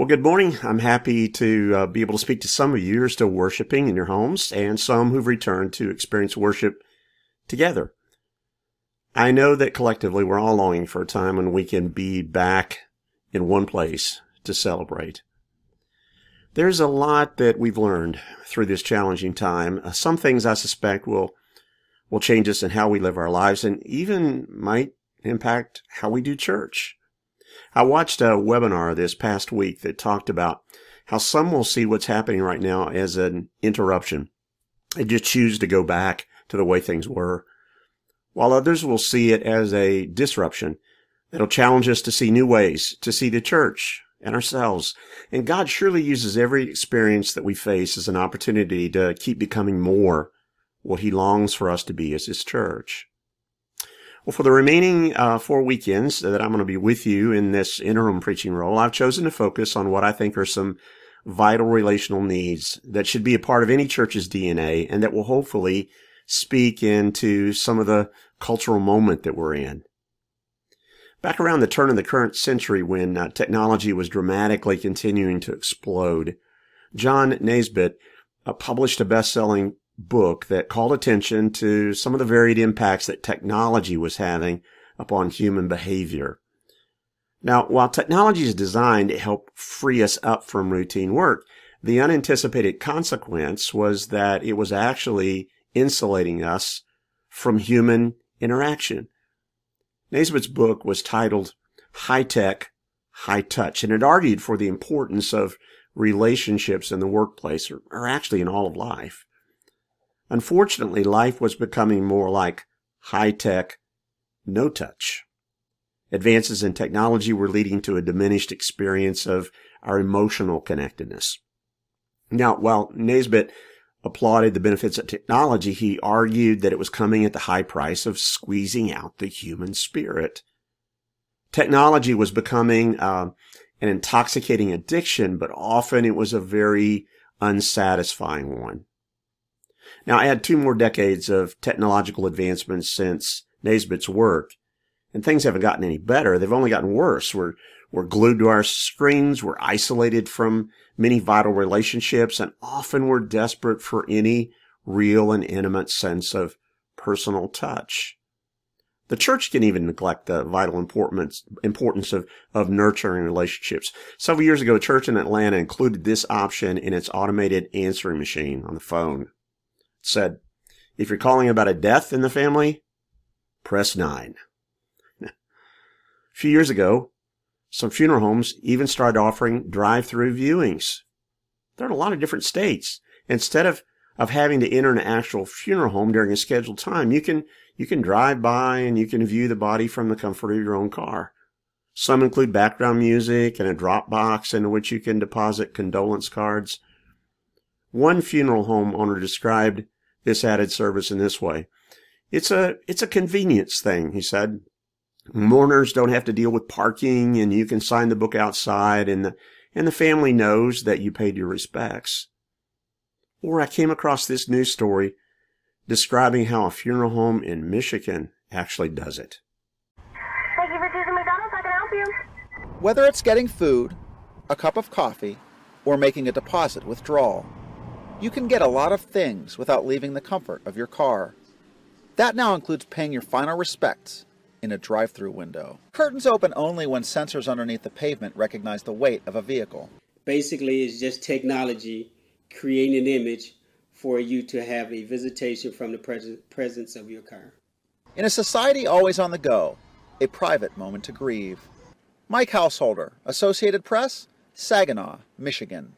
Well, good morning. I'm happy to uh, be able to speak to some of you who are still worshiping in your homes and some who've returned to experience worship together. I know that collectively we're all longing for a time when we can be back in one place to celebrate. There's a lot that we've learned through this challenging time. Uh, some things I suspect will will change us in how we live our lives and even might impact how we do church. I watched a webinar this past week that talked about how some will see what's happening right now as an interruption and just choose to go back to the way things were, while others will see it as a disruption that'll challenge us to see new ways to see the church and ourselves. And God surely uses every experience that we face as an opportunity to keep becoming more what he longs for us to be as his church. Well, for the remaining uh, four weekends that I'm going to be with you in this interim preaching role, I've chosen to focus on what I think are some vital relational needs that should be a part of any church's DNA and that will hopefully speak into some of the cultural moment that we're in. Back around the turn of the current century when uh, technology was dramatically continuing to explode, John Naisbitt uh, published a best-selling book that called attention to some of the varied impacts that technology was having upon human behavior. Now, while technology is designed to help free us up from routine work, the unanticipated consequence was that it was actually insulating us from human interaction. Naisbitt's book was titled High Tech, High Touch, and it argued for the importance of relationships in the workplace, or, or actually in all of life. Unfortunately, life was becoming more like high tech, no touch. Advances in technology were leading to a diminished experience of our emotional connectedness. Now, while Naisbitt applauded the benefits of technology, he argued that it was coming at the high price of squeezing out the human spirit. Technology was becoming uh, an intoxicating addiction, but often it was a very unsatisfying one. Now, I had two more decades of technological advancements since Naisbitt's work, and things haven't gotten any better. They've only gotten worse. We're, we're glued to our screens. We're isolated from many vital relationships, and often we're desperate for any real and intimate sense of personal touch. The church can even neglect the vital importance, importance of, of nurturing relationships. Several years ago, a church in Atlanta included this option in its automated answering machine on the phone said, if you're calling about a death in the family, press nine. a few years ago, some funeral homes even started offering drive-through viewings. There are a lot of different states. Instead of, of having to enter an actual funeral home during a scheduled time, you can, you can drive by and you can view the body from the comfort of your own car. Some include background music and a drop box into which you can deposit condolence cards. One funeral home owner described this added service in this way. It's a, it's a convenience thing, he said. Mourners don't have to deal with parking and you can sign the book outside and the, and the family knows that you paid your respects. Or I came across this news story describing how a funeral home in Michigan actually does it. Thank you for choosing McDonald's. I can help you. Whether it's getting food, a cup of coffee, or making a deposit withdrawal, you can get a lot of things without leaving the comfort of your car. That now includes paying your final respects in a drive through window. Curtains open only when sensors underneath the pavement recognize the weight of a vehicle. Basically, it's just technology creating an image for you to have a visitation from the pres- presence of your car. In a society always on the go, a private moment to grieve. Mike Householder, Associated Press, Saginaw, Michigan.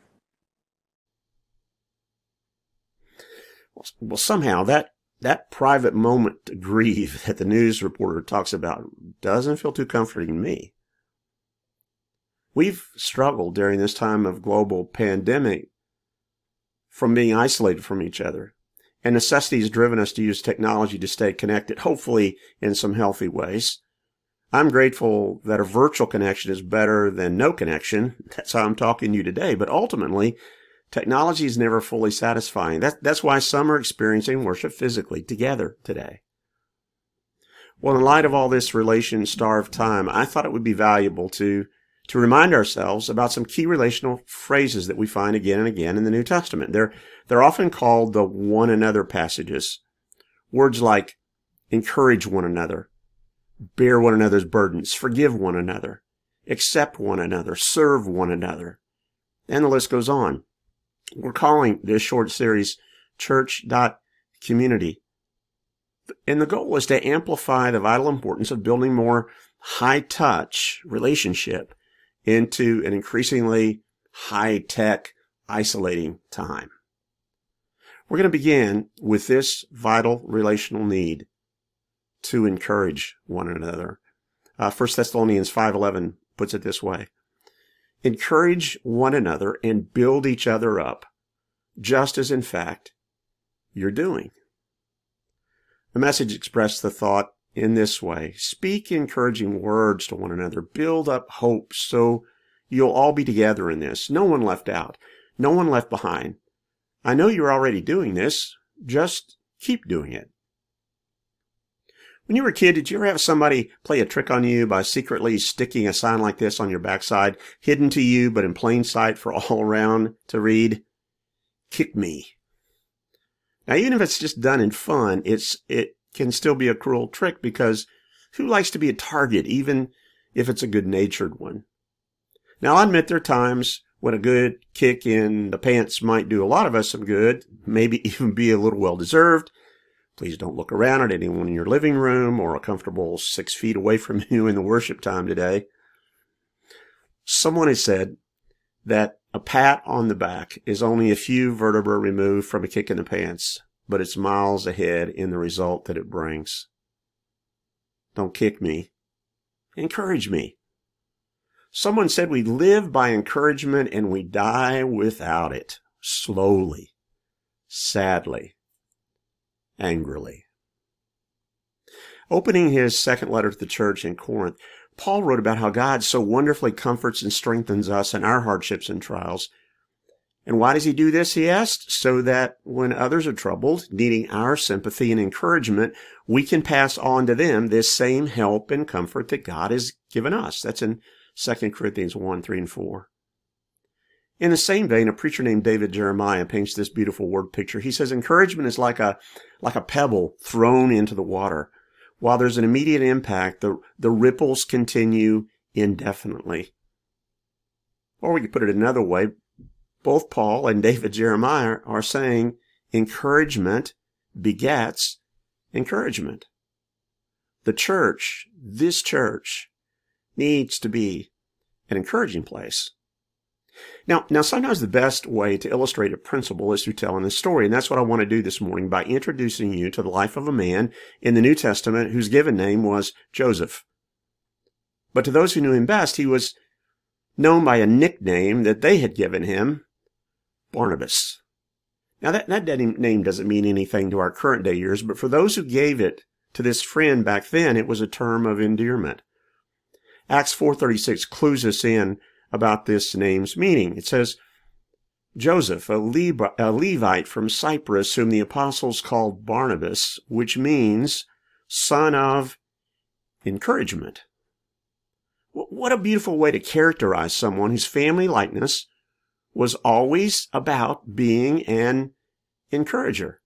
Well, somehow that that private moment to grieve that the news reporter talks about doesn't feel too comforting to me. We've struggled during this time of global pandemic from being isolated from each other. And necessity has driven us to use technology to stay connected, hopefully in some healthy ways. I'm grateful that a virtual connection is better than no connection. That's how I'm talking to you today. But ultimately, Technology is never fully satisfying. That, that's why some are experiencing worship physically together today. Well, in light of all this relation starved time, I thought it would be valuable to, to remind ourselves about some key relational phrases that we find again and again in the New Testament. They're, they're often called the one another passages. Words like encourage one another, bear one another's burdens, forgive one another, accept one another, serve one another. And the list goes on. We're calling this short series church.community. And the goal is to amplify the vital importance of building more high touch relationship into an increasingly high tech isolating time. We're going to begin with this vital relational need to encourage one another. Uh, 1 Thessalonians 5.11 puts it this way. Encourage one another and build each other up, just as in fact you're doing. The message expressed the thought in this way. Speak encouraging words to one another. Build up hope so you'll all be together in this. No one left out. No one left behind. I know you're already doing this. Just keep doing it. When you were a kid, did you ever have somebody play a trick on you by secretly sticking a sign like this on your backside, hidden to you but in plain sight for all around to read? Kick me. Now, even if it's just done in fun, it's, it can still be a cruel trick because who likes to be a target, even if it's a good natured one? Now, I admit there are times when a good kick in the pants might do a lot of us some good, maybe even be a little well deserved. Please don't look around at anyone in your living room or a comfortable six feet away from you in the worship time today. Someone has said that a pat on the back is only a few vertebrae removed from a kick in the pants, but it's miles ahead in the result that it brings. Don't kick me. Encourage me. Someone said we live by encouragement and we die without it. Slowly. Sadly angrily. Opening his second letter to the church in Corinth, Paul wrote about how God so wonderfully comforts and strengthens us in our hardships and trials. And why does he do this? He asked, so that when others are troubled, needing our sympathy and encouragement, we can pass on to them this same help and comfort that God has given us. That's in 2 Corinthians 1, 3, and 4. In the same vein, a preacher named David Jeremiah paints this beautiful word picture. He says encouragement is like a, like a pebble thrown into the water. While there's an immediate impact, the, the ripples continue indefinitely. Or we could put it another way. Both Paul and David Jeremiah are saying encouragement begets encouragement. The church, this church, needs to be an encouraging place. Now, now sometimes the best way to illustrate a principle is through telling a story, and that's what I want to do this morning by introducing you to the life of a man in the New Testament whose given name was Joseph. But to those who knew him best, he was known by a nickname that they had given him, Barnabas. Now that, that name doesn't mean anything to our current day ears, but for those who gave it to this friend back then, it was a term of endearment. Acts 4.36 clues us in about this name's meaning. It says, Joseph, a, Levite from Cyprus, whom the apostles called Barnabas, which means son of encouragement. What a beautiful way to characterize someone whose family likeness was always about being an encourager.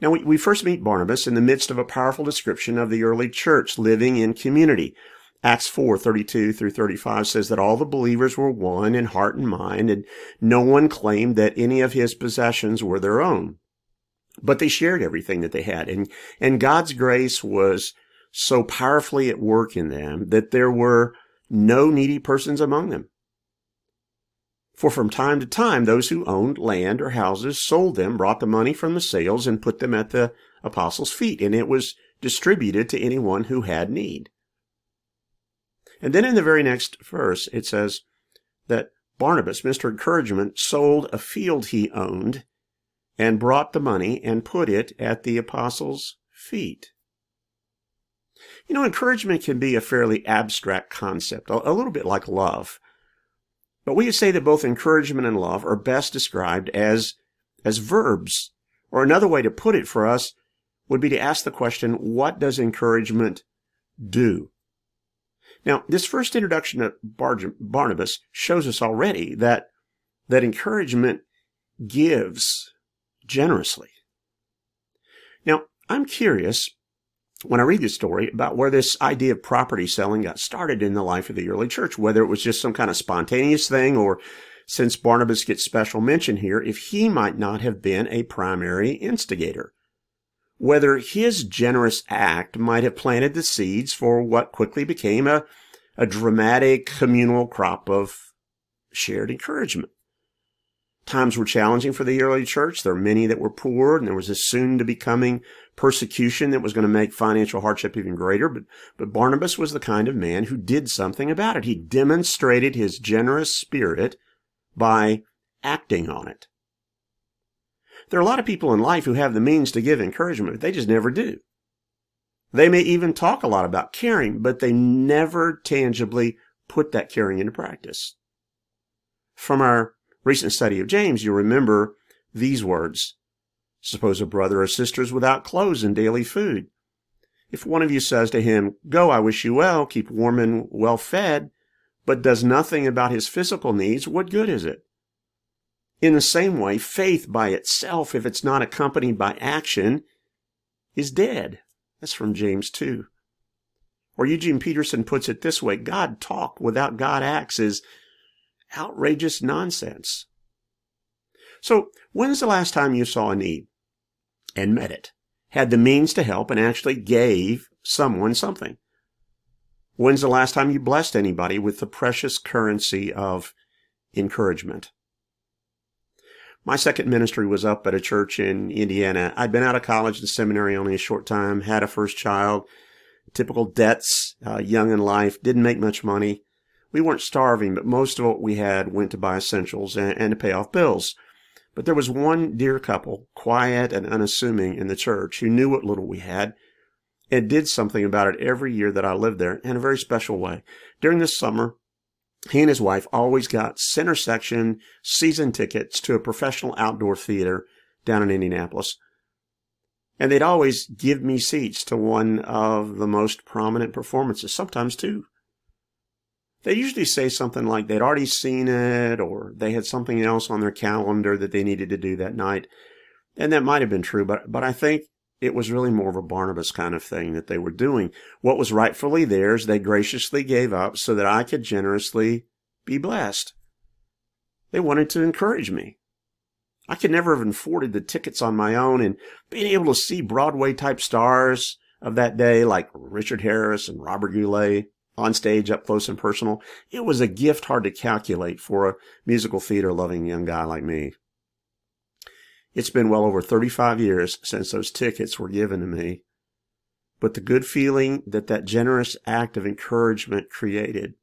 Now, we, we first meet Barnabas in the midst of a powerful description of the early church living in community. Acts 4, 32 through 35 says that all the believers were one in heart and mind, and no one claimed that any of his possessions were their own. But they shared everything that they had, and, and God's grace was so powerfully at work in them that there were no needy persons among them. For from time to time, those who owned land or houses sold them, brought the money from the sales, and put them at the apostles' feet, and it was distributed to anyone who had need. And then in the very next verse, it says that Barnabas, Mr. Encouragement, sold a field he owned and brought the money and put it at the apostles' feet. You know, encouragement can be a fairly abstract concept, a little bit like love. But we say that both encouragement and love are best described as, as verbs. Or another way to put it for us would be to ask the question, what does encouragement do? Now, this first introduction of Bar- Barnabas shows us already that, that encouragement gives generously. Now, I'm curious when I read this story about where this idea of property selling got started in the life of the early church, whether it was just some kind of spontaneous thing or since Barnabas gets special mention here, if he might not have been a primary instigator. Whether his generous act might have planted the seeds for what quickly became a, a dramatic communal crop of shared encouragement. Times were challenging for the early church. There were many that were poor, and there was a soon to be coming persecution that was going to make financial hardship even greater. But, but Barnabas was the kind of man who did something about it. He demonstrated his generous spirit by acting on it. There are a lot of people in life who have the means to give encouragement, but they just never do. They may even talk a lot about caring, but they never tangibly put that caring into practice. From our recent study of James, you'll remember these words. Suppose a brother or sister is without clothes and daily food. If one of you says to him, Go, I wish you well, keep warm and well fed, but does nothing about his physical needs, what good is it? In the same way, faith by itself, if it's not accompanied by action, is dead. That's from James 2. Or Eugene Peterson puts it this way God talk without God acts is outrageous nonsense. So, when's the last time you saw a need and met it, had the means to help, and actually gave someone something? When's the last time you blessed anybody with the precious currency of encouragement? My second ministry was up at a church in Indiana. I'd been out of college and seminary only a short time, had a first child, typical debts, uh, young in life, didn't make much money we weren't starving, but most of what we had went to buy essentials and, and to pay off bills. But there was one dear couple, quiet and unassuming in the church, who knew what little we had and did something about it every year that I lived there in a very special way. During the summer, he and his wife always got center section season tickets to a professional outdoor theater down in Indianapolis. And they'd always give me seats to one of the most prominent performances, sometimes two they usually say something like they'd already seen it or they had something else on their calendar that they needed to do that night. And that might have been true, but, but I think it was really more of a Barnabas kind of thing that they were doing. What was rightfully theirs, they graciously gave up so that I could generously be blessed. They wanted to encourage me. I could never have afforded the tickets on my own and being able to see Broadway type stars of that day like Richard Harris and Robert Goulet on stage up close and personal. It was a gift hard to calculate for a musical theater loving young guy like me. It's been well over 35 years since those tickets were given to me, but the good feeling that that generous act of encouragement created,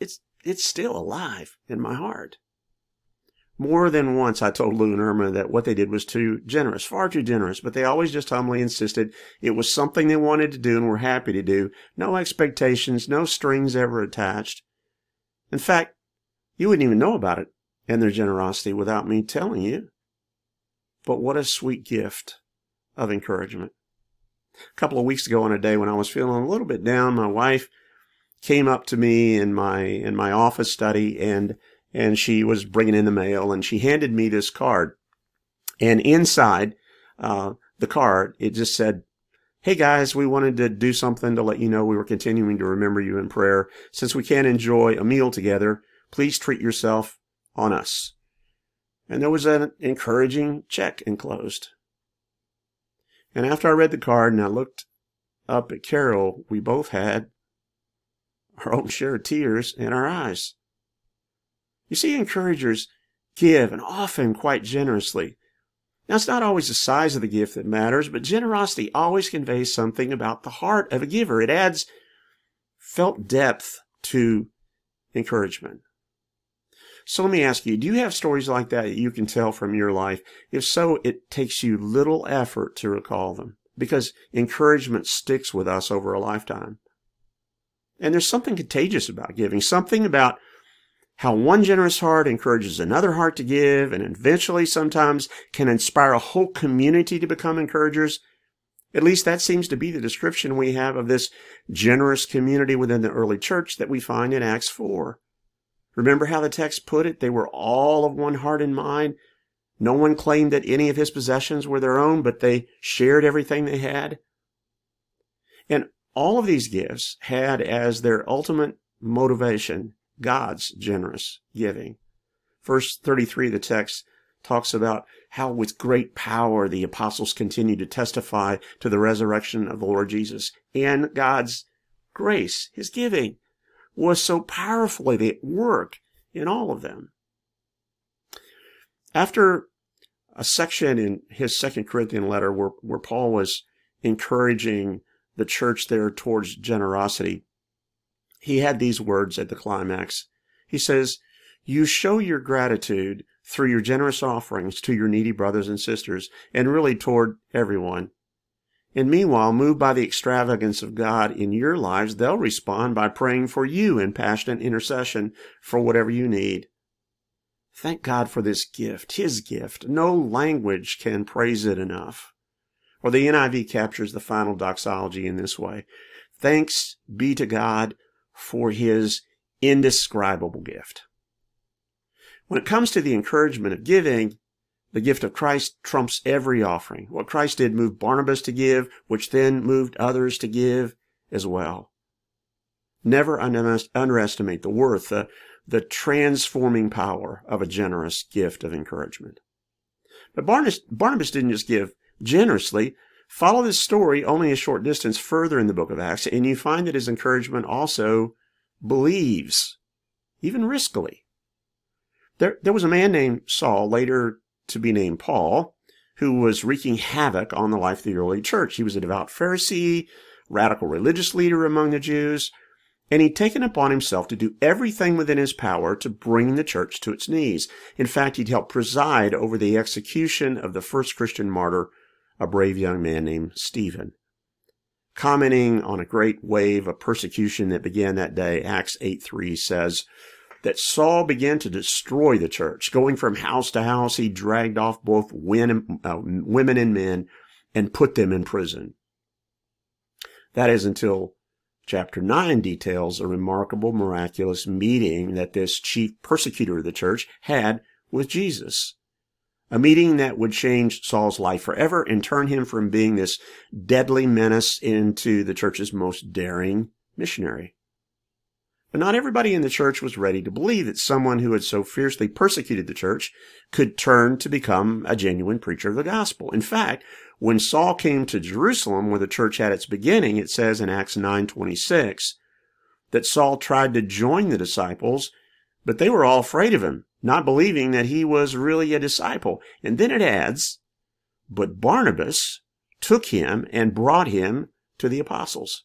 it's, it's still alive in my heart. More than once, I told Lou and Irma that what they did was too generous, far too generous, but they always just humbly insisted it was something they wanted to do and were happy to do. No expectations, no strings ever attached. In fact, you wouldn't even know about it and their generosity without me telling you. But what a sweet gift of encouragement. A couple of weeks ago on a day when I was feeling a little bit down, my wife came up to me in my, in my office study and and she was bringing in the mail and she handed me this card. And inside uh, the card, it just said, Hey guys, we wanted to do something to let you know we were continuing to remember you in prayer. Since we can't enjoy a meal together, please treat yourself on us. And there was an encouraging check enclosed. And after I read the card and I looked up at Carol, we both had our own share of tears in our eyes. You see, encouragers give and often quite generously. Now, it's not always the size of the gift that matters, but generosity always conveys something about the heart of a giver. It adds felt depth to encouragement. So let me ask you, do you have stories like that that you can tell from your life? If so, it takes you little effort to recall them because encouragement sticks with us over a lifetime. And there's something contagious about giving, something about how one generous heart encourages another heart to give and eventually sometimes can inspire a whole community to become encouragers. At least that seems to be the description we have of this generous community within the early church that we find in Acts 4. Remember how the text put it? They were all of one heart and mind. No one claimed that any of his possessions were their own, but they shared everything they had. And all of these gifts had as their ultimate motivation God's generous giving. Verse 33 of the text talks about how with great power the apostles continued to testify to the resurrection of the Lord Jesus and God's grace, his giving was so powerfully at work in all of them. After a section in his second Corinthian letter where, where Paul was encouraging the church there towards generosity, he had these words at the climax. He says, You show your gratitude through your generous offerings to your needy brothers and sisters, and really toward everyone. And meanwhile, moved by the extravagance of God in your lives, they'll respond by praying for you in passionate intercession for whatever you need. Thank God for this gift, His gift. No language can praise it enough. Or the NIV captures the final doxology in this way. Thanks be to God for His indescribable gift. When it comes to the encouragement of giving, the gift of Christ trumps every offering. What Christ did moved Barnabas to give, which then moved others to give as well. Never underestimate the worth, the, the transforming power of a generous gift of encouragement. But Barnabas, Barnabas didn't just give generously. Follow this story only a short distance further in the book of Acts, and you find that his encouragement also believes, even riskily. There, there was a man named Saul, later to be named Paul, who was wreaking havoc on the life of the early church. He was a devout Pharisee, radical religious leader among the Jews, and he'd taken upon himself to do everything within his power to bring the church to its knees. In fact, he'd helped preside over the execution of the first Christian martyr, a brave young man named Stephen. Commenting on a great wave of persecution that began that day, Acts 8 3 says, that Saul began to destroy the church. Going from house to house, he dragged off both women, uh, women and men and put them in prison. That is until chapter 9 details a remarkable, miraculous meeting that this chief persecutor of the church had with Jesus. A meeting that would change Saul's life forever and turn him from being this deadly menace into the church's most daring missionary. But not everybody in the church was ready to believe that someone who had so fiercely persecuted the church could turn to become a genuine preacher of the gospel. In fact, when Saul came to Jerusalem, where the church had its beginning, it says in Acts 9:26 that Saul tried to join the disciples, but they were all afraid of him, not believing that he was really a disciple. And then it adds, but Barnabas took him and brought him to the apostles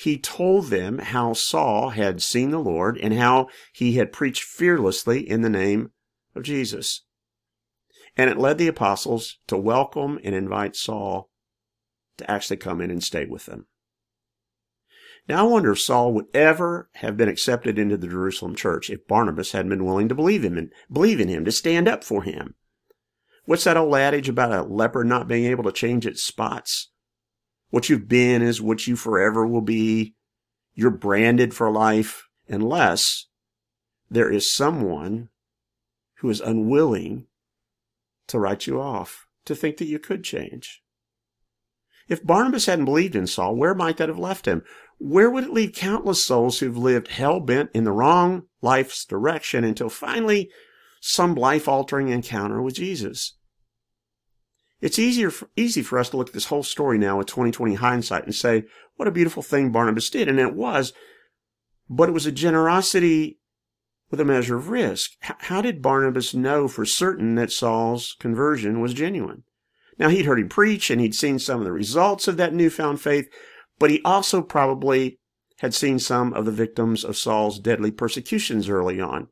he told them how Saul had seen the Lord and how he had preached fearlessly in the name of Jesus. And it led the apostles to welcome and invite Saul to actually come in and stay with them. Now I wonder if Saul would ever have been accepted into the Jerusalem church if Barnabas hadn't been willing to believe him and believe in him, to stand up for him. What's that old adage about a leper not being able to change its spots? What you've been is what you forever will be. You're branded for life unless there is someone who is unwilling to write you off, to think that you could change. If Barnabas hadn't believed in Saul, where might that have left him? Where would it leave countless souls who've lived hell bent in the wrong life's direction until finally some life altering encounter with Jesus? It's easier for, easy for us to look at this whole story now with 2020 hindsight and say, what a beautiful thing Barnabas did. And it was, but it was a generosity with a measure of risk. H- how did Barnabas know for certain that Saul's conversion was genuine? Now he'd heard him preach and he'd seen some of the results of that newfound faith, but he also probably had seen some of the victims of Saul's deadly persecutions early on.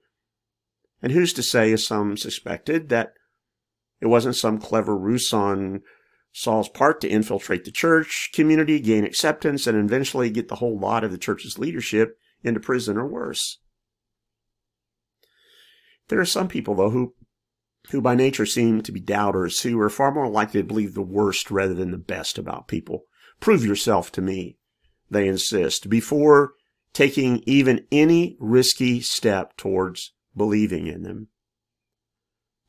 And who's to say, as some suspected, that it wasn't some clever ruse on Saul's part to infiltrate the church community, gain acceptance, and eventually get the whole lot of the church's leadership into prison or worse. There are some people, though, who who by nature seem to be doubters, who are far more likely to believe the worst rather than the best about people. Prove yourself to me, they insist, before taking even any risky step towards believing in them.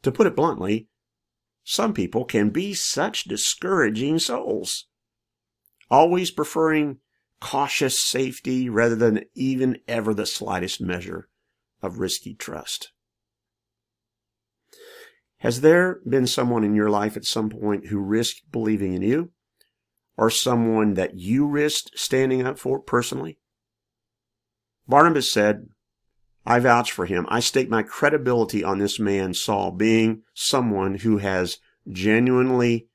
To put it bluntly, some people can be such discouraging souls, always preferring cautious safety rather than even ever the slightest measure of risky trust. Has there been someone in your life at some point who risked believing in you? Or someone that you risked standing up for personally? Barnabas said, I vouch for him. I stake my credibility on this man, Saul, being someone who has genuinely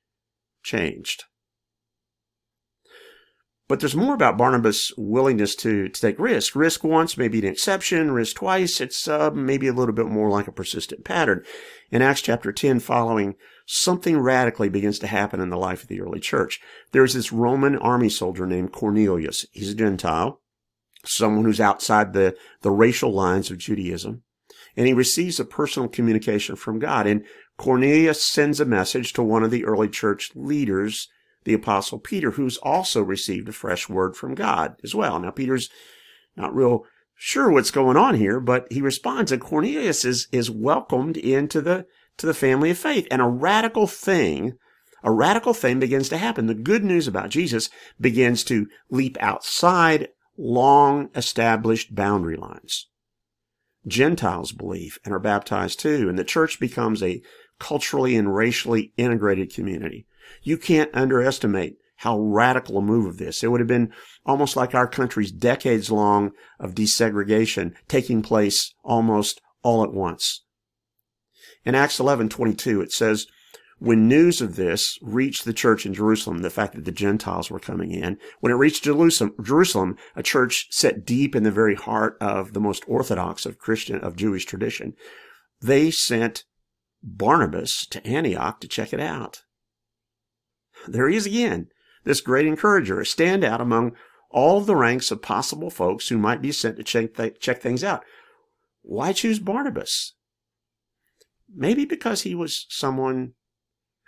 changed. But there's more about Barnabas' willingness to, to take risk. Risk once, maybe an exception. Risk twice, it's uh, maybe a little bit more like a persistent pattern. In Acts chapter 10 following, something radically begins to happen in the life of the early church. There's this Roman army soldier named Cornelius. He's a Gentile, someone who's outside the, the racial lines of Judaism. And he receives a personal communication from God. And Cornelius sends a message to one of the early church leaders the apostle Peter, who's also received a fresh word from God as well. Now, Peter's not real sure what's going on here, but he responds and Cornelius is, is welcomed into the, to the family of faith. And a radical thing, a radical thing begins to happen. The good news about Jesus begins to leap outside long established boundary lines. Gentiles believe and are baptized too, and the church becomes a culturally and racially integrated community. You can't underestimate how radical a move of this. It would have been almost like our country's decades long of desegregation taking place almost all at once. In Acts 11:22 it says, when news of this reached the church in Jerusalem, the fact that the Gentiles were coming in, when it reached Jerusalem, Jerusalem, a church set deep in the very heart of the most orthodox of Christian, of Jewish tradition, they sent Barnabas to Antioch to check it out. There he is again, this great encourager, a standout among all the ranks of possible folks who might be sent to check, th- check things out. Why choose Barnabas? Maybe because he was someone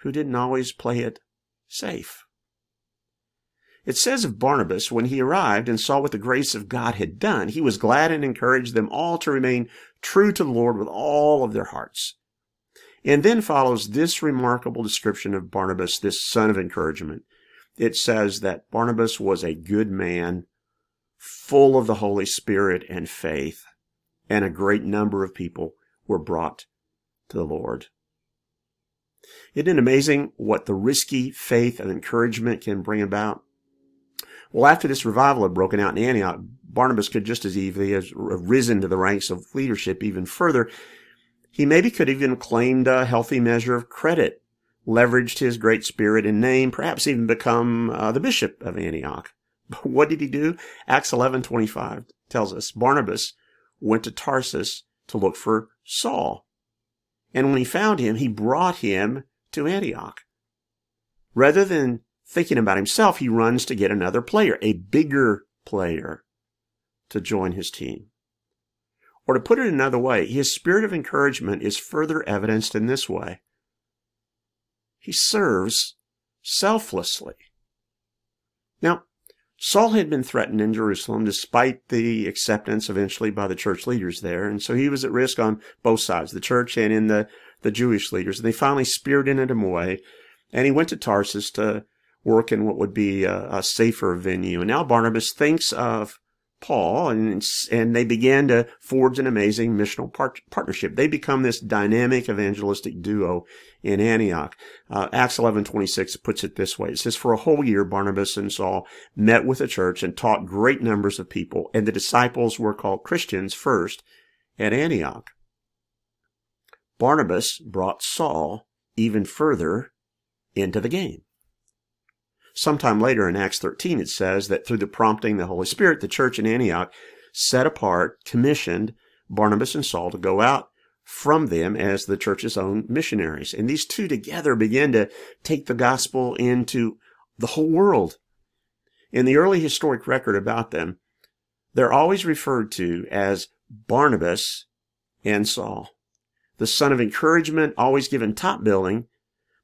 who didn't always play it safe. It says of Barnabas, when he arrived and saw what the grace of God had done, he was glad and encouraged them all to remain true to the Lord with all of their hearts. And then follows this remarkable description of Barnabas, this son of encouragement. It says that Barnabas was a good man, full of the Holy Spirit and faith, and a great number of people were brought to the Lord. Isn't it amazing what the risky faith and encouragement can bring about? Well, after this revival had broken out in Antioch, Barnabas could just as easily have risen to the ranks of leadership even further he maybe could even claimed a healthy measure of credit, leveraged his great spirit and name, perhaps even become uh, the bishop of Antioch. But what did he do? Acts 11:25 tells us Barnabas went to Tarsus to look for Saul. And when he found him, he brought him to Antioch. Rather than thinking about himself, he runs to get another player, a bigger player, to join his team. Or to put it another way, his spirit of encouragement is further evidenced in this way. He serves selflessly. Now, Saul had been threatened in Jerusalem despite the acceptance eventually by the church leaders there. And so he was at risk on both sides, the church and in the, the Jewish leaders. And they finally spirited him away. And he went to Tarsus to work in what would be a, a safer venue. And now Barnabas thinks of Paul, and, and they began to forge an amazing missional part- partnership. They become this dynamic evangelistic duo in Antioch. Uh, Acts 11:26 puts it this way. It says, "For a whole year, Barnabas and Saul met with the church and taught great numbers of people, and the disciples were called Christians first at Antioch." Barnabas brought Saul even further into the game. Sometime later in Acts 13, it says that through the prompting of the Holy Spirit, the church in Antioch set apart, commissioned Barnabas and Saul to go out from them as the church's own missionaries. And these two together began to take the gospel into the whole world. In the early historic record about them, they're always referred to as Barnabas and Saul. the son of encouragement, always given top billing.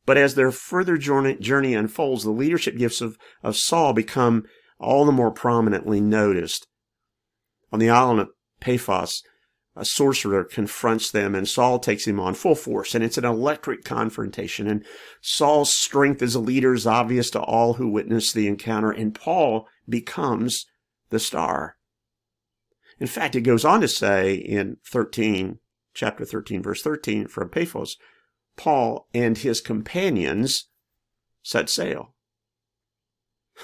But as their further journey, unfolds, the leadership gifts of, of Saul become all the more prominently noticed. On the island of Paphos, a sorcerer confronts them and Saul takes him on full force and it's an electric confrontation and Saul's strength as a leader is obvious to all who witness the encounter and Paul becomes the star. In fact, it goes on to say in 13, chapter 13, verse 13 from Paphos, Paul and his companions set sail.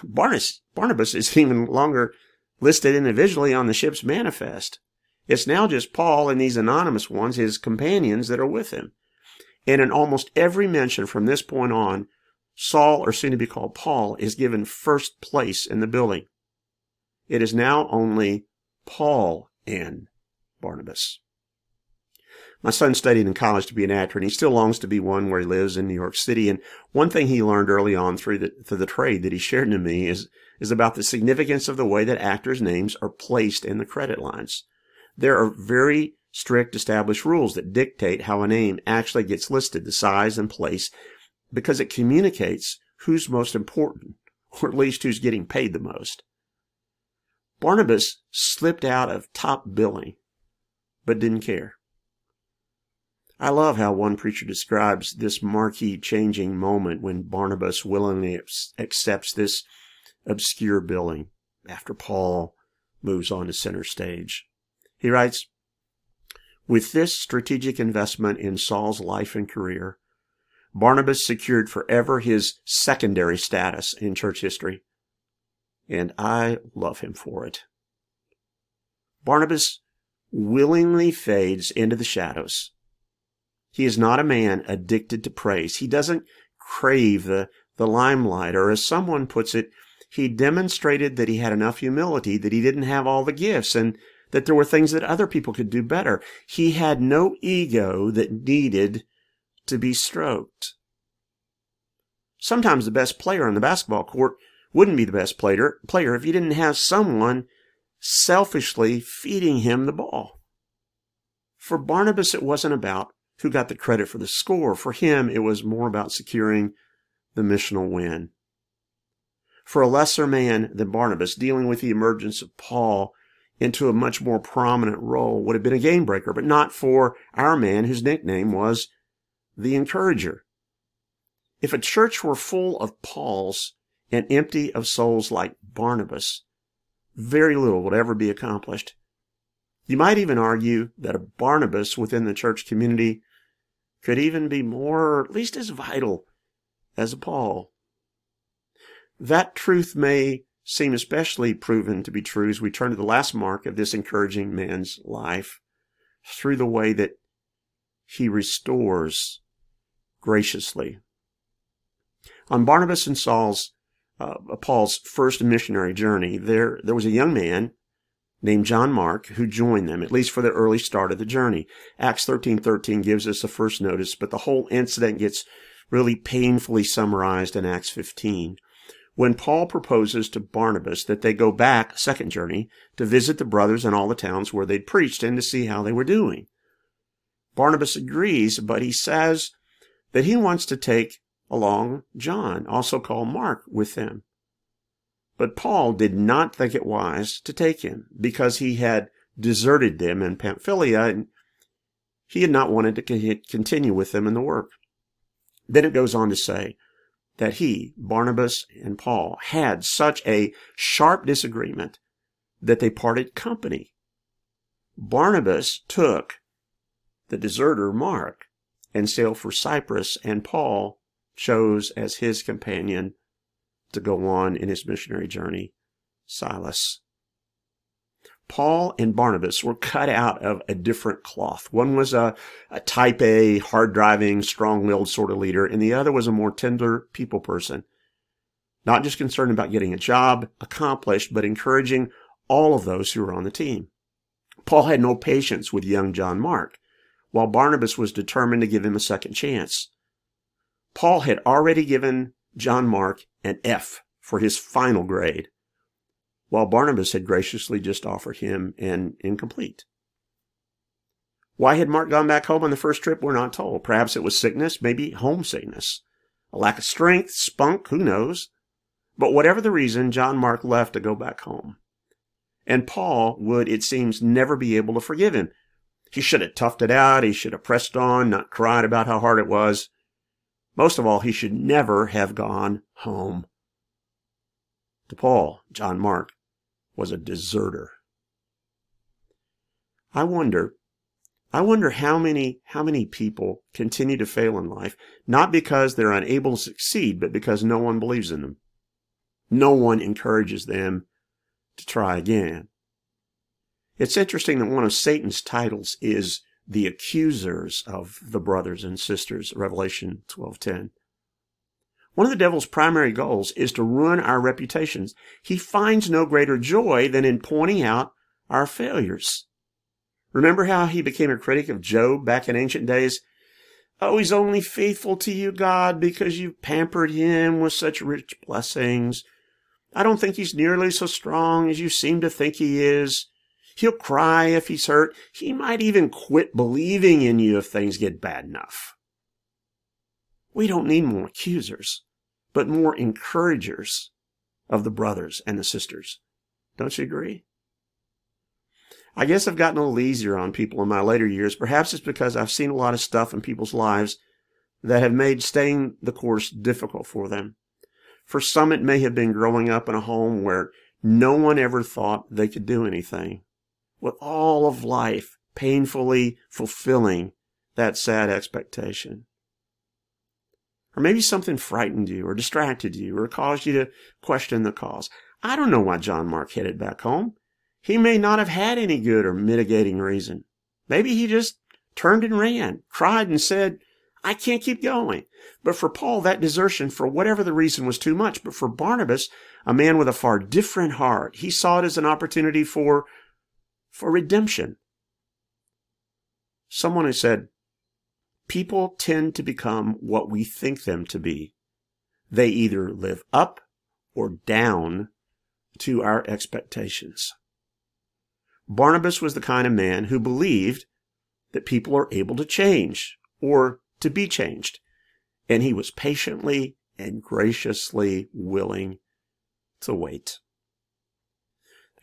Barnabas, Barnabas is even longer listed individually on the ship's manifest. It's now just Paul and these anonymous ones, his companions, that are with him. And in almost every mention from this point on, Saul, or soon to be called Paul, is given first place in the billing. It is now only Paul and Barnabas. My son studied in college to be an actor, and he still longs to be one where he lives in New York City. And one thing he learned early on through the, through the trade that he shared to me is, is about the significance of the way that actors' names are placed in the credit lines. There are very strict established rules that dictate how a name actually gets listed, the size and place, because it communicates who's most important, or at least who's getting paid the most. Barnabas slipped out of top billing, but didn't care. I love how one preacher describes this marquee changing moment when Barnabas willingly accepts this obscure billing after Paul moves on to center stage. He writes, with this strategic investment in Saul's life and career, Barnabas secured forever his secondary status in church history. And I love him for it. Barnabas willingly fades into the shadows he is not a man addicted to praise. He doesn't crave the, the limelight, or as someone puts it, he demonstrated that he had enough humility that he didn't have all the gifts and that there were things that other people could do better. He had no ego that needed to be stroked. Sometimes the best player on the basketball court wouldn't be the best player, player if you didn't have someone selfishly feeding him the ball. For Barnabas, it wasn't about who got the credit for the score. For him, it was more about securing the missional win. For a lesser man than Barnabas, dealing with the emergence of Paul into a much more prominent role would have been a game breaker, but not for our man whose nickname was the encourager. If a church were full of Pauls and empty of souls like Barnabas, very little would ever be accomplished. You might even argue that a Barnabas within the church community could even be more, or at least as vital as Paul. That truth may seem especially proven to be true as we turn to the last mark of this encouraging man's life through the way that he restores graciously. On Barnabas and Saul's, uh, Paul's first missionary journey, there, there was a young man named John Mark who joined them, at least for the early start of the journey. Acts 13:13 gives us the first notice, but the whole incident gets really painfully summarized in Acts 15. When Paul proposes to Barnabas that they go back, second journey, to visit the brothers in all the towns where they'd preached and to see how they were doing. Barnabas agrees, but he says that he wants to take along John, also called Mark, with them. But Paul did not think it wise to take him because he had deserted them in Pamphylia and he had not wanted to continue with them in the work. Then it goes on to say that he, Barnabas and Paul, had such a sharp disagreement that they parted company. Barnabas took the deserter Mark and sailed for Cyprus, and Paul chose as his companion to go on in his missionary journey, Silas. Paul and Barnabas were cut out of a different cloth. One was a, a type A, hard driving, strong willed sort of leader, and the other was a more tender people person. Not just concerned about getting a job accomplished, but encouraging all of those who were on the team. Paul had no patience with young John Mark, while Barnabas was determined to give him a second chance. Paul had already given John Mark an F for his final grade, while Barnabas had graciously just offered him an incomplete. Why had Mark gone back home on the first trip? We're not told. Perhaps it was sickness, maybe homesickness, a lack of strength, spunk, who knows? But whatever the reason, John Mark left to go back home. And Paul would, it seems, never be able to forgive him. He should have toughed it out. He should have pressed on, not cried about how hard it was. Most of all, he should never have gone home. To Paul, John Mark was a deserter. I wonder, I wonder how many, how many people continue to fail in life, not because they're unable to succeed, but because no one believes in them. No one encourages them to try again. It's interesting that one of Satan's titles is the accusers of the brothers and sisters, Revelation 12:10. One of the devil's primary goals is to ruin our reputations. He finds no greater joy than in pointing out our failures. Remember how he became a critic of Job back in ancient days? Oh, he's only faithful to you, God, because you've pampered him with such rich blessings. I don't think he's nearly so strong as you seem to think he is. He'll cry if he's hurt. He might even quit believing in you if things get bad enough. We don't need more accusers, but more encouragers of the brothers and the sisters. Don't you agree? I guess I've gotten a little easier on people in my later years. Perhaps it's because I've seen a lot of stuff in people's lives that have made staying the course difficult for them. For some, it may have been growing up in a home where no one ever thought they could do anything, with all of life painfully fulfilling that sad expectation. Or maybe something frightened you or distracted you or caused you to question the cause. I don't know why John Mark headed back home. He may not have had any good or mitigating reason. Maybe he just turned and ran, cried and said, I can't keep going. But for Paul, that desertion, for whatever the reason, was too much. But for Barnabas, a man with a far different heart, he saw it as an opportunity for, for redemption. Someone has said, people tend to become what we think them to be. They either live up or down to our expectations. Barnabas was the kind of man who believed that people are able to change or to be changed. And he was patiently and graciously willing to wait.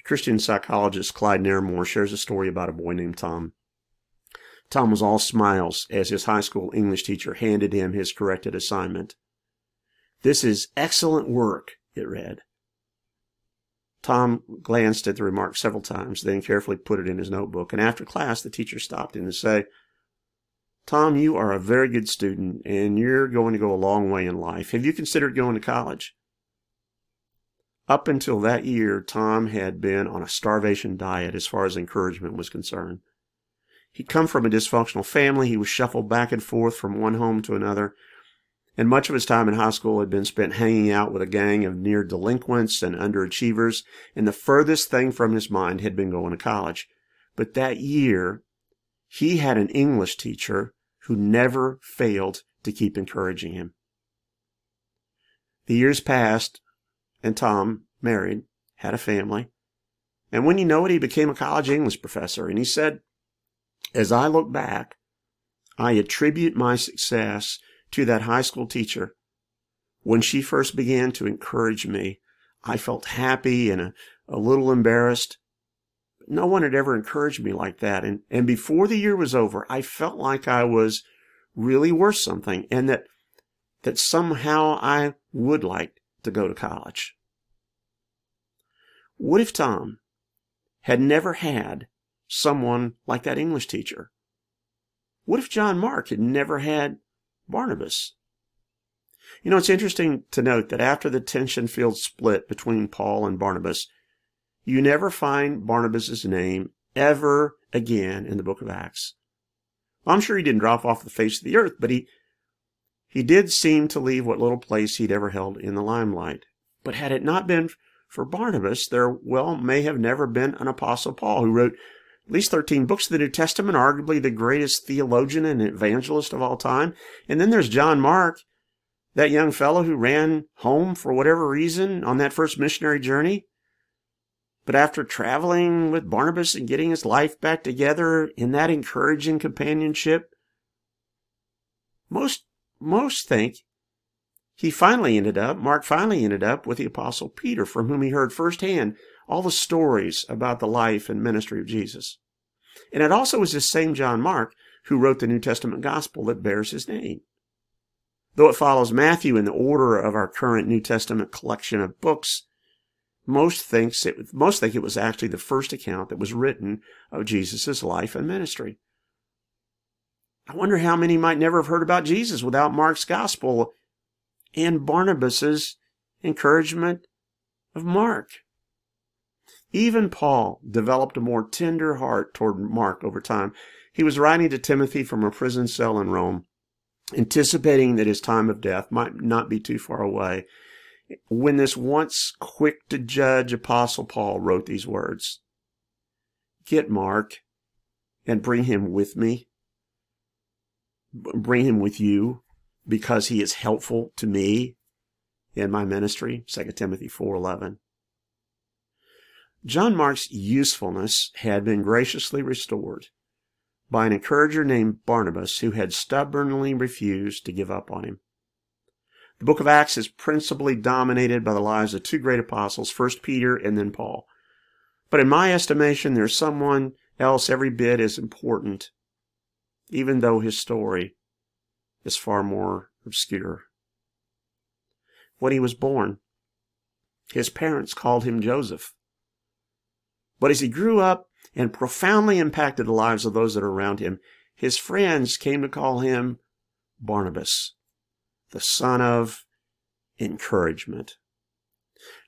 Christian psychologist Clyde Narramore shares a story about a boy named Tom. Tom was all smiles as his high school English teacher handed him his corrected assignment. This is excellent work, it read. Tom glanced at the remark several times, then carefully put it in his notebook. And after class, the teacher stopped him to say, Tom, you are a very good student and you're going to go a long way in life. Have you considered going to college? Up until that year, Tom had been on a starvation diet as far as encouragement was concerned. He'd come from a dysfunctional family. He was shuffled back and forth from one home to another. And much of his time in high school had been spent hanging out with a gang of near delinquents and underachievers. And the furthest thing from his mind had been going to college. But that year, he had an English teacher who never failed to keep encouraging him. The years passed, and Tom married, had a family, and when you know it, he became a college English professor. And he said, As I look back, I attribute my success to that high school teacher. When she first began to encourage me, I felt happy and a, a little embarrassed no one had ever encouraged me like that. And, and before the year was over, I felt like I was really worth something and that, that somehow I would like to go to college. What if Tom had never had someone like that English teacher? What if John Mark had never had Barnabas? You know, it's interesting to note that after the tension filled split between Paul and Barnabas, you never find Barnabas's name ever again in the book of Acts. I'm sure he didn't drop off the face of the earth, but he, he did seem to leave what little place he'd ever held in the limelight. But had it not been for Barnabas, there well may have never been an apostle Paul who wrote at least 13 books of the New Testament, arguably the greatest theologian and evangelist of all time. And then there's John Mark, that young fellow who ran home for whatever reason on that first missionary journey. But after traveling with Barnabas and getting his life back together in that encouraging companionship, most, most think he finally ended up, Mark finally ended up with the apostle Peter, from whom he heard firsthand all the stories about the life and ministry of Jesus. And it also was this same John Mark who wrote the New Testament gospel that bears his name. Though it follows Matthew in the order of our current New Testament collection of books, most thinks it, most think it was actually the first account that was written of Jesus' life and ministry. I wonder how many might never have heard about Jesus without Mark's gospel and Barnabas's encouragement of Mark. Even Paul developed a more tender heart toward Mark over time. He was writing to Timothy from a prison cell in Rome, anticipating that his time of death might not be too far away, when this once quick to judge apostle Paul wrote these words Get Mark and bring him with me. Bring him with you because he is helpful to me in my ministry. 2 Timothy 4:11. John Mark's usefulness had been graciously restored by an encourager named Barnabas who had stubbornly refused to give up on him. The book of Acts is principally dominated by the lives of two great apostles, first Peter and then Paul. But in my estimation, there's someone else every bit as important, even though his story is far more obscure. When he was born, his parents called him Joseph. But as he grew up and profoundly impacted the lives of those that are around him, his friends came to call him Barnabas the son of encouragement.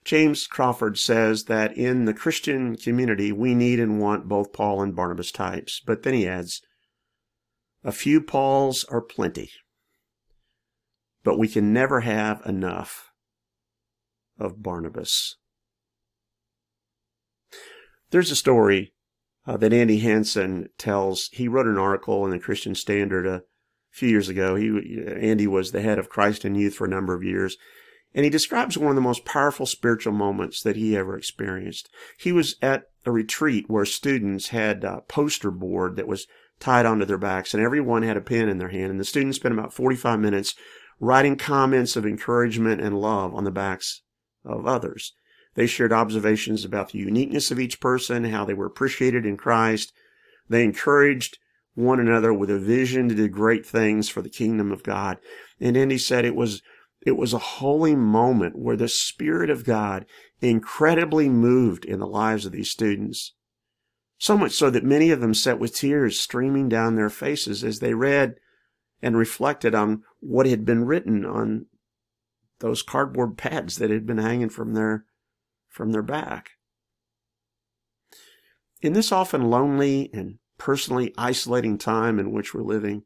James Crawford says that in the Christian community, we need and want both Paul and Barnabas types. But then he adds, a few Pauls are plenty, but we can never have enough of Barnabas. There's a story uh, that Andy Hanson tells. He wrote an article in the Christian Standard a few years ago. He, Andy was the head of Christ in Youth for a number of years. And he describes one of the most powerful spiritual moments that he ever experienced. He was at a retreat where students had a poster board that was tied onto their backs and everyone had a pen in their hand. And the students spent about 45 minutes writing comments of encouragement and love on the backs of others. They shared observations about the uniqueness of each person, how they were appreciated in Christ. They encouraged one another with a vision to do great things for the kingdom of God. And Andy said it was, it was a holy moment where the Spirit of God incredibly moved in the lives of these students. So much so that many of them sat with tears streaming down their faces as they read and reflected on what had been written on those cardboard pads that had been hanging from their, from their back. In this often lonely and personally isolating time in which we're living,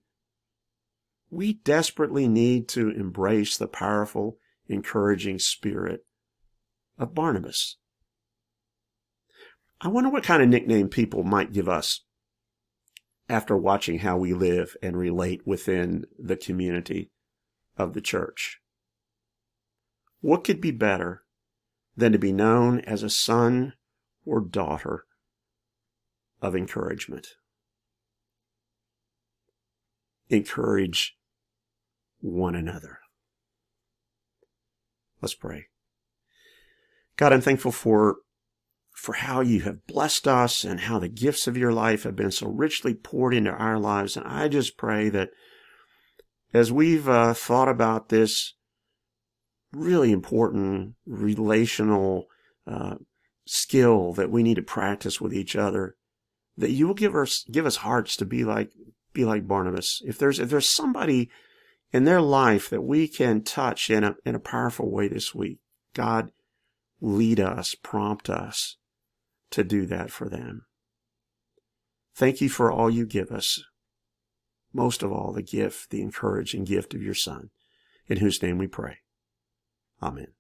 we desperately need to embrace the powerful, encouraging spirit of Barnabas. I wonder what kind of nickname people might give us after watching how we live and relate within the community of the church. What could be better than to be known as a son or daughter of encouragement? encourage one another. Let's pray. God, I'm thankful for, for how you have blessed us and how the gifts of your life have been so richly poured into our lives. And I just pray that as we've uh, thought about this really important relational uh, skill that we need to practice with each other, that you will give us give us hearts to be like be like Barnabas. If there's if there's somebody in their life that we can touch in a in a powerful way this week, God lead us, prompt us to do that for them. Thank you for all you give us. Most of all, the gift, the encouraging gift of your Son, in whose name we pray. Amen.